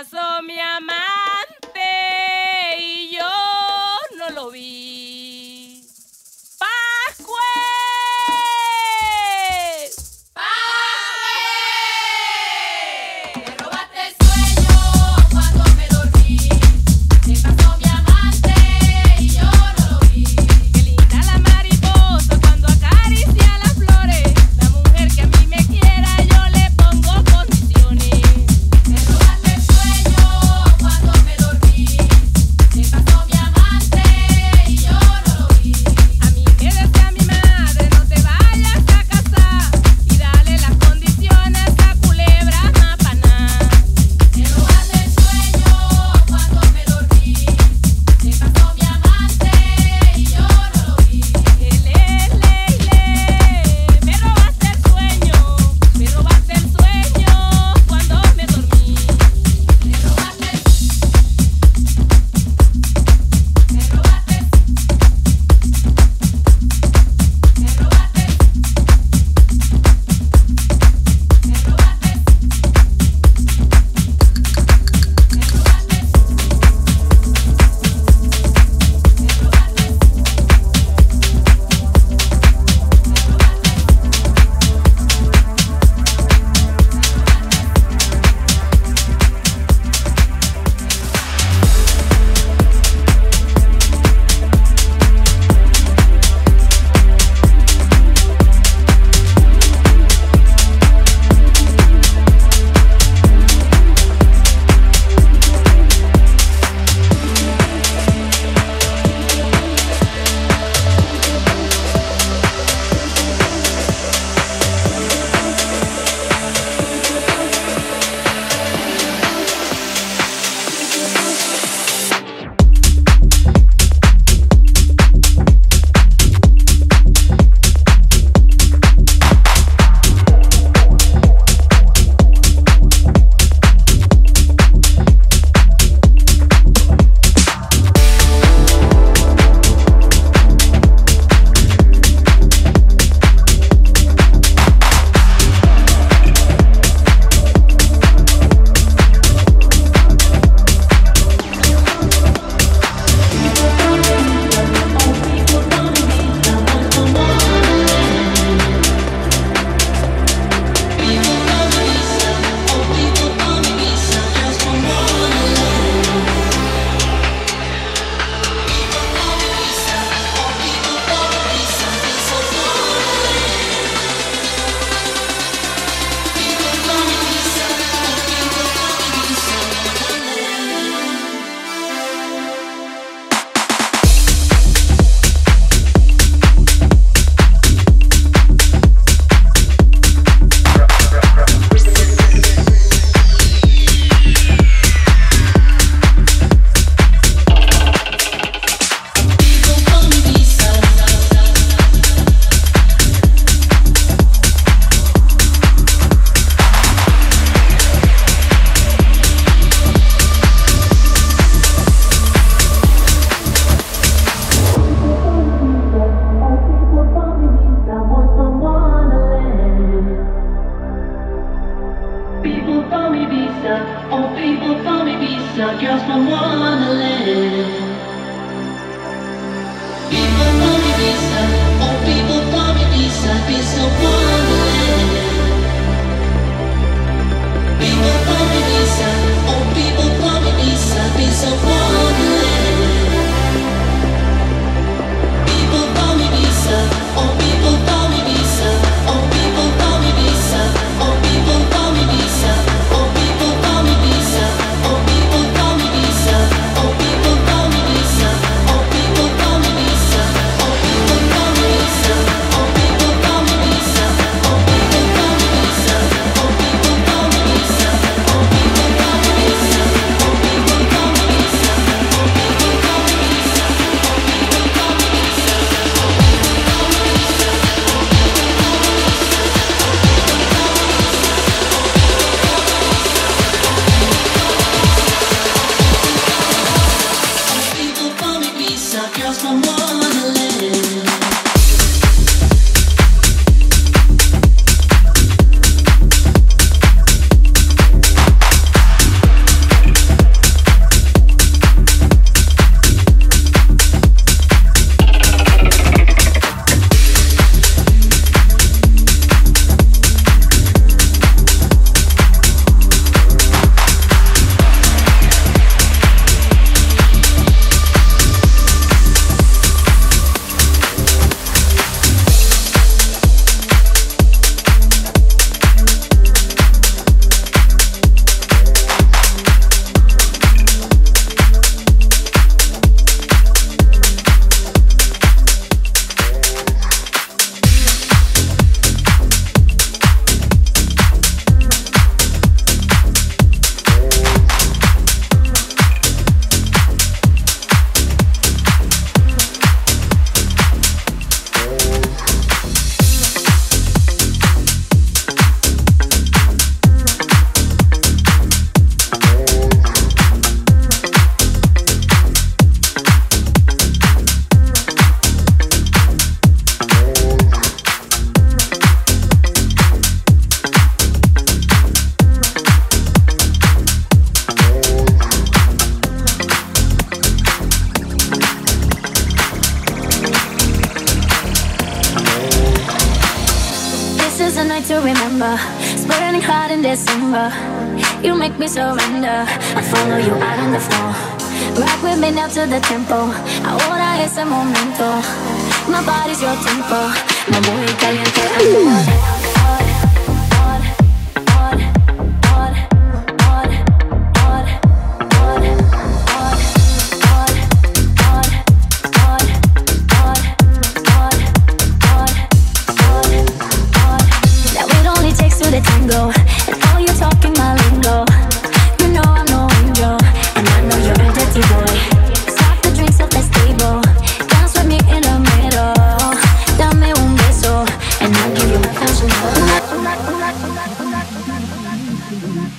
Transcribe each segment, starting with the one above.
corazón.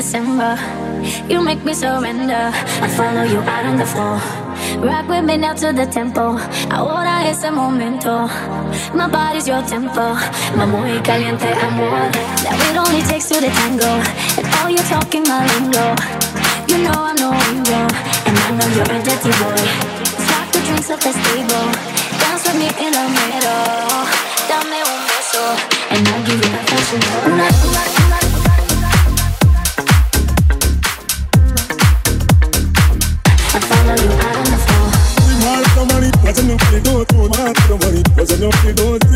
December. You make me surrender. I follow you out on the floor. Rock with me now to the tempo. Ahora es el momento. My body's your tempo. My muy caliente amor. That it only takes two to tango. And all you talking my lingo. You know I'm no hero. And I know you're a dirty boy. Stop the drinks up the stable Dance with me in the middle. Dame un beso. And I'll give you attention. Una, una. Não se doses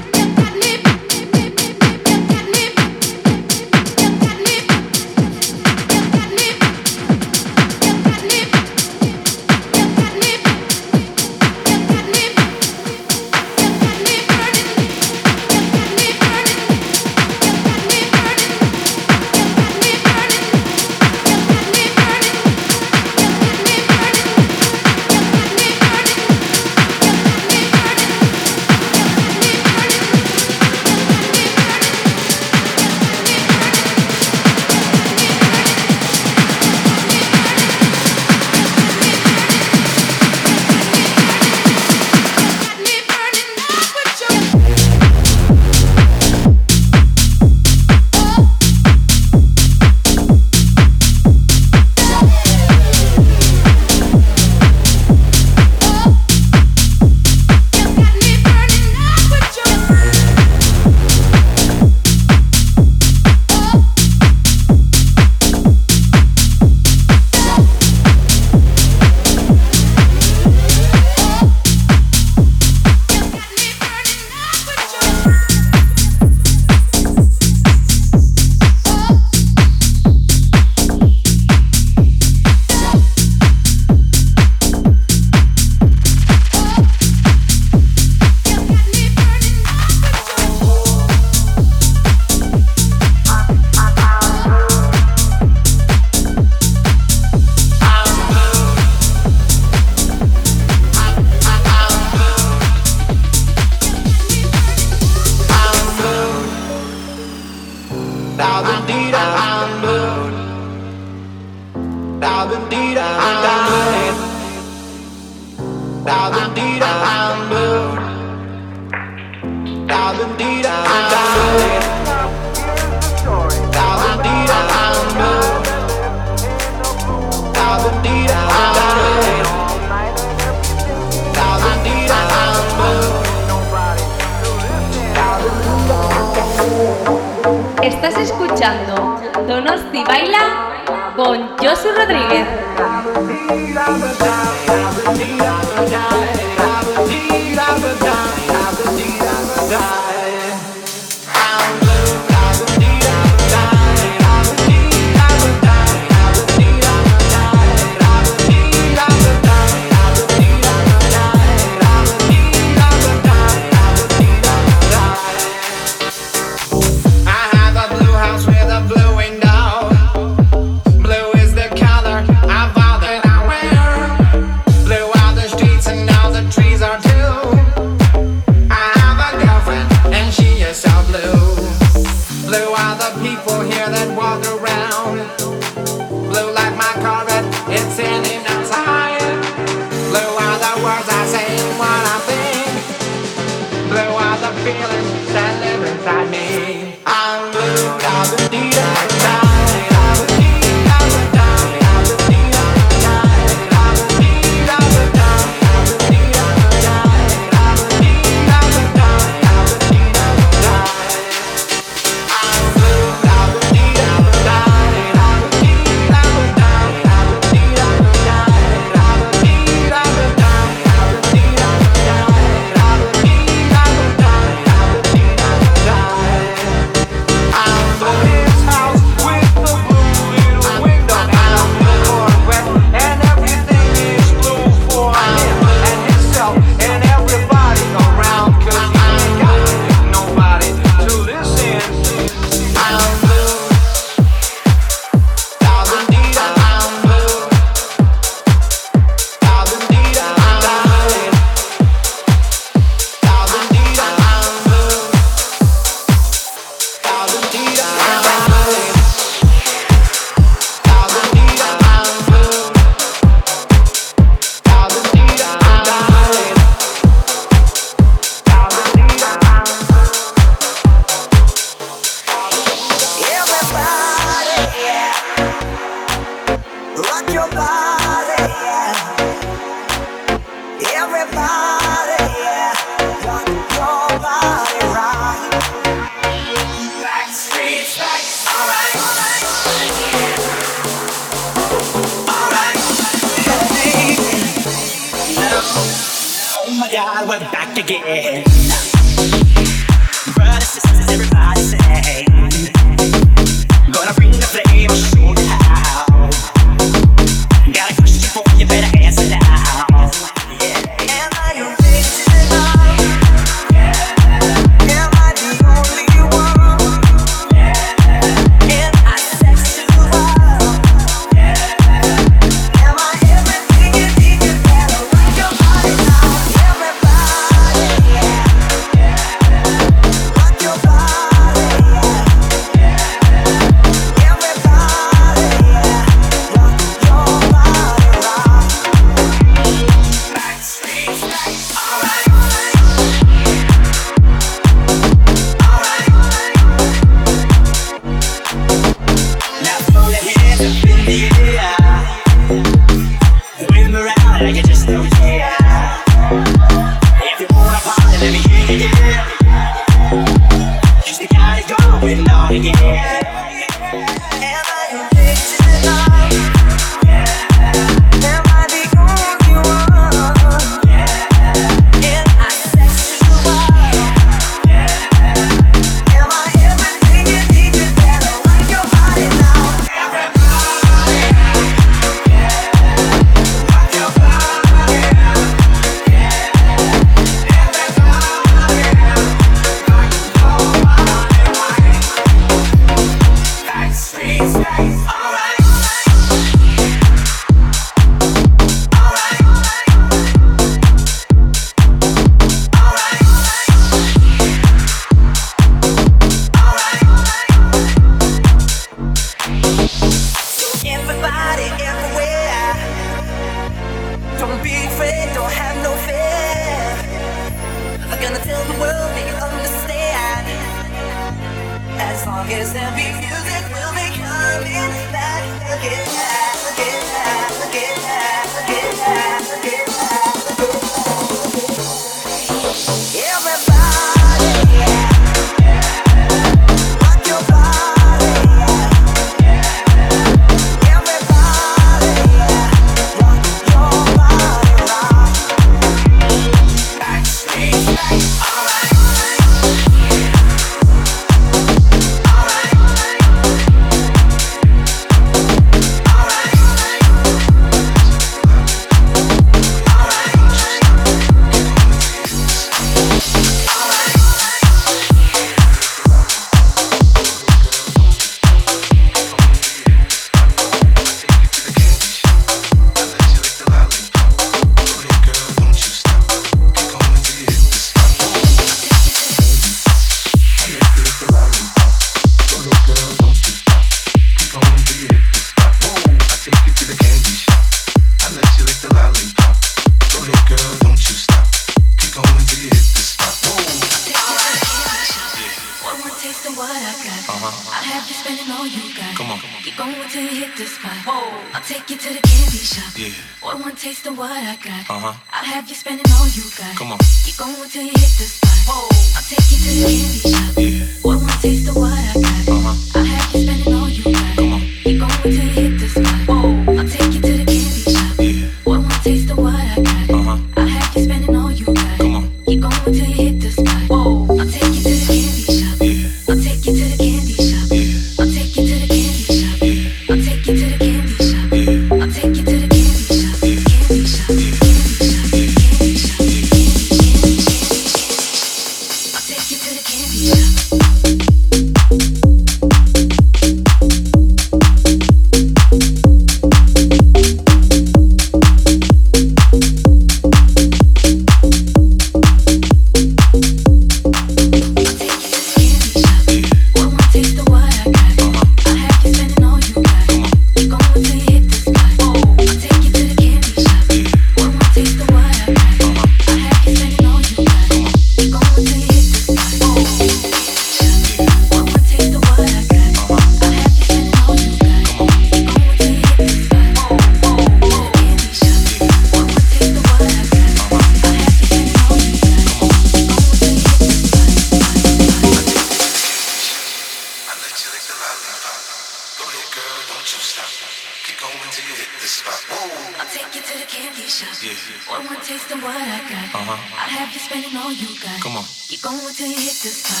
Come on. Keep going until you hit this spot.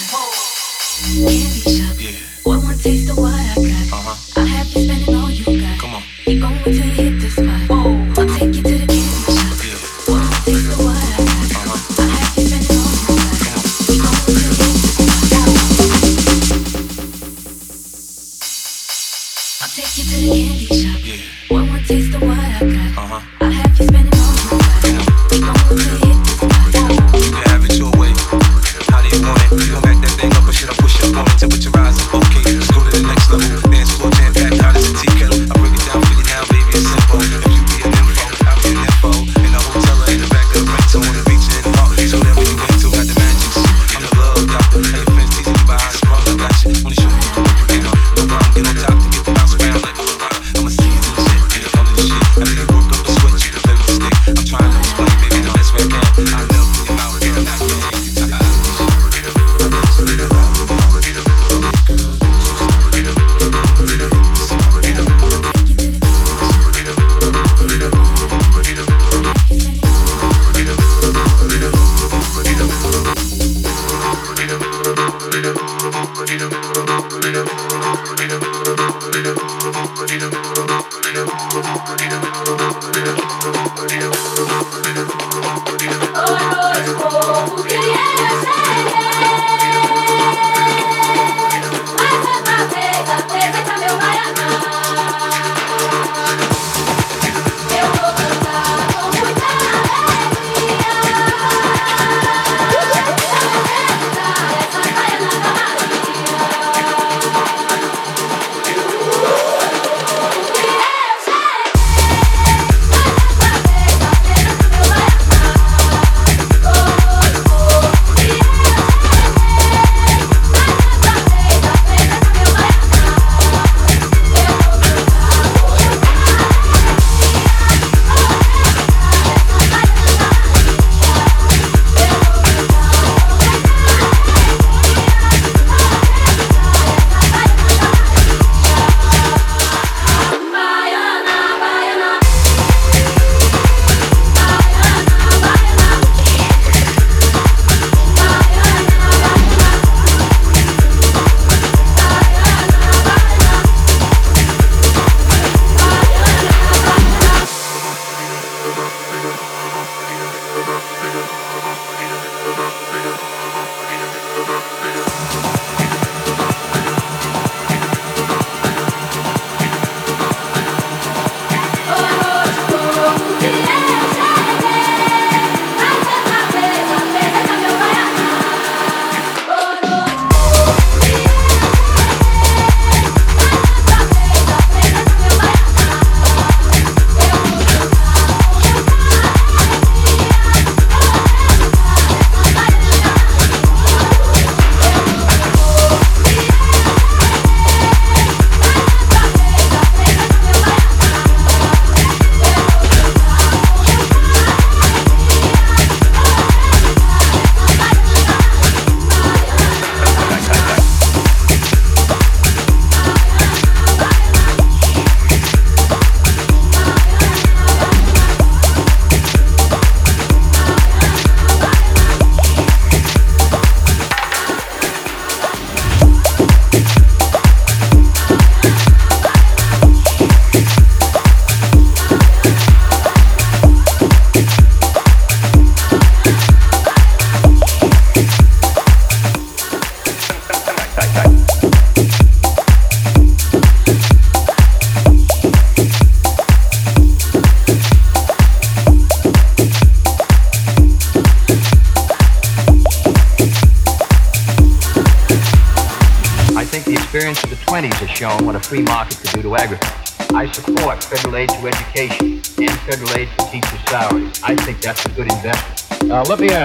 Candy shop. be. Yeah. One more taste of what I got. Uh huh.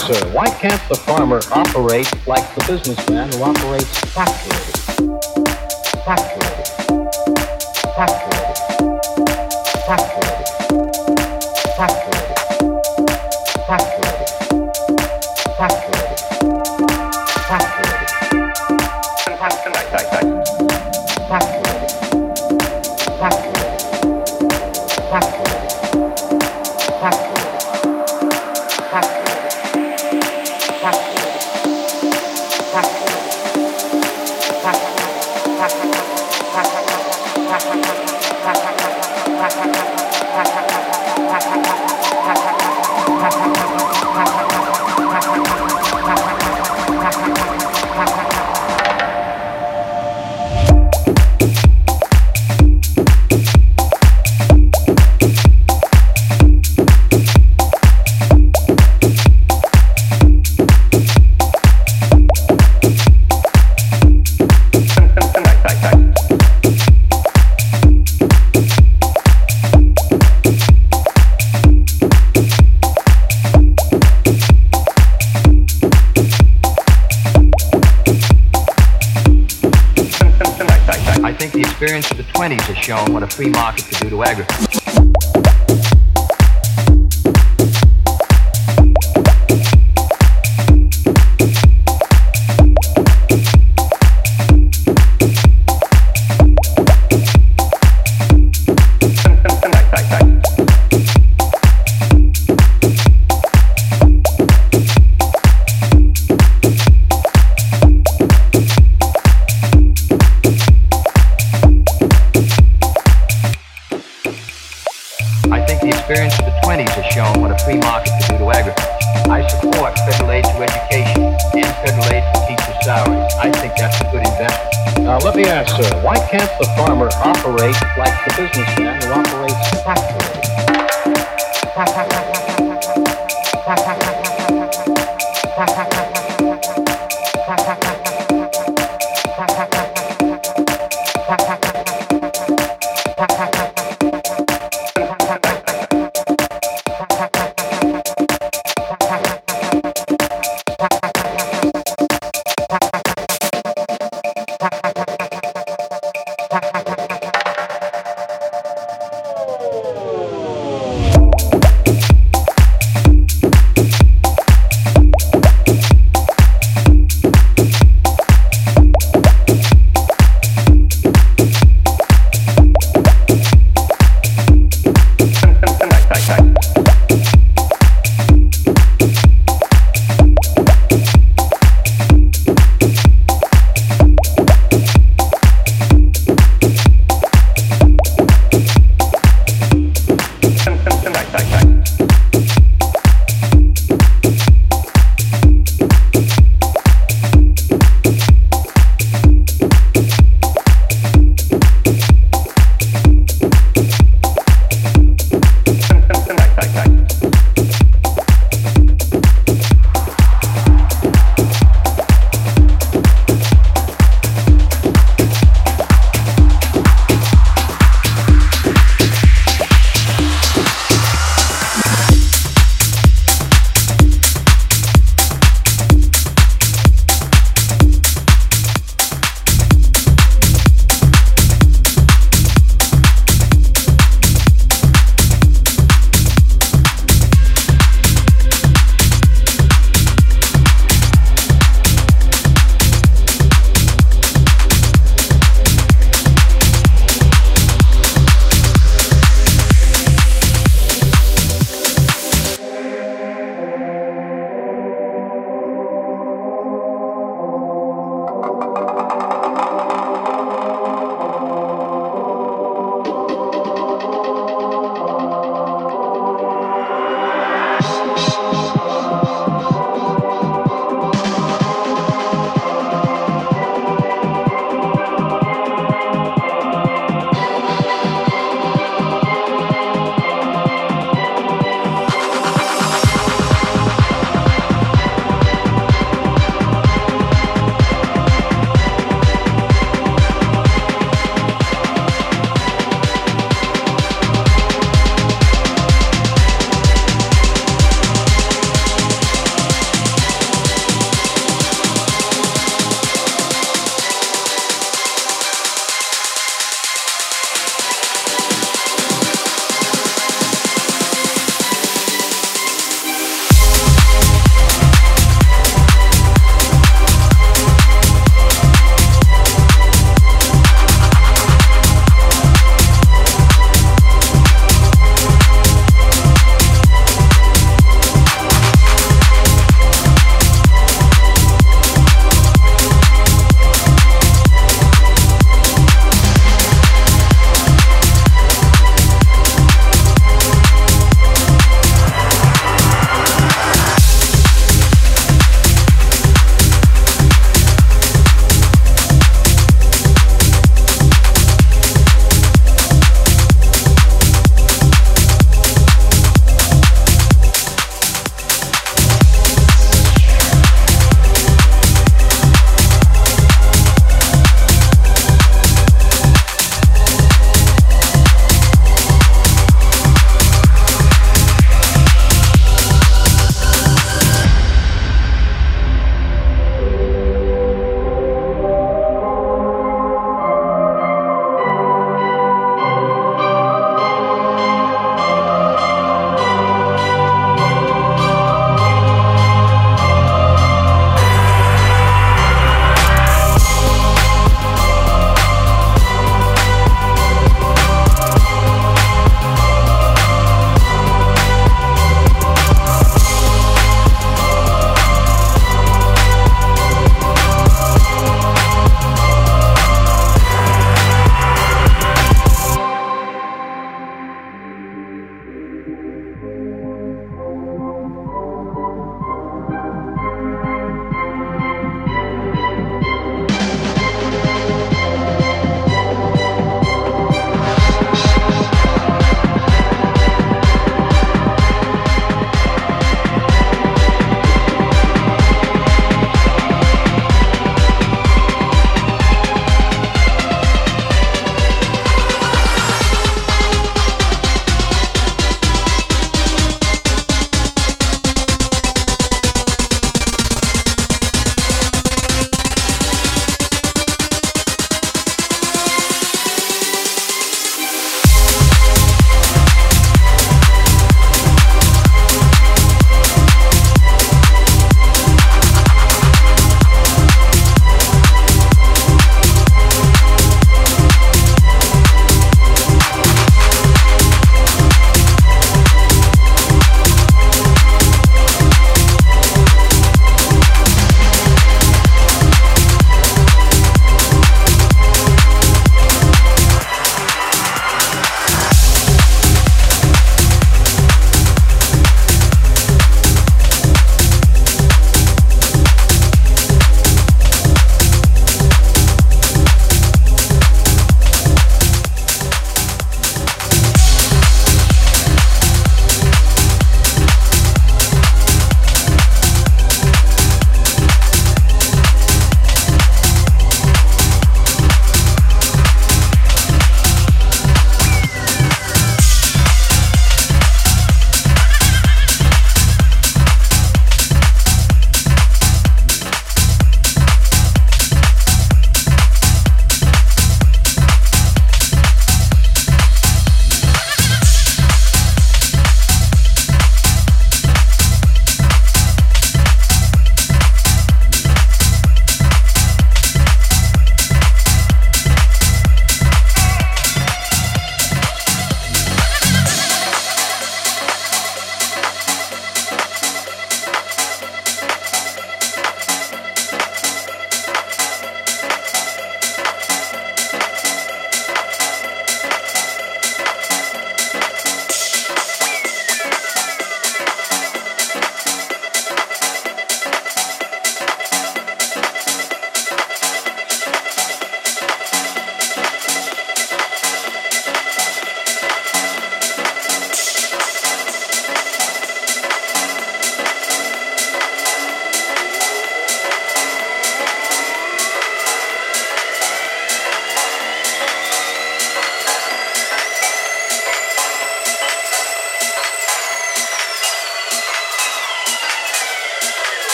sir, why can't the farmer operate like the businessman who operates factories? free market could do to agriculture.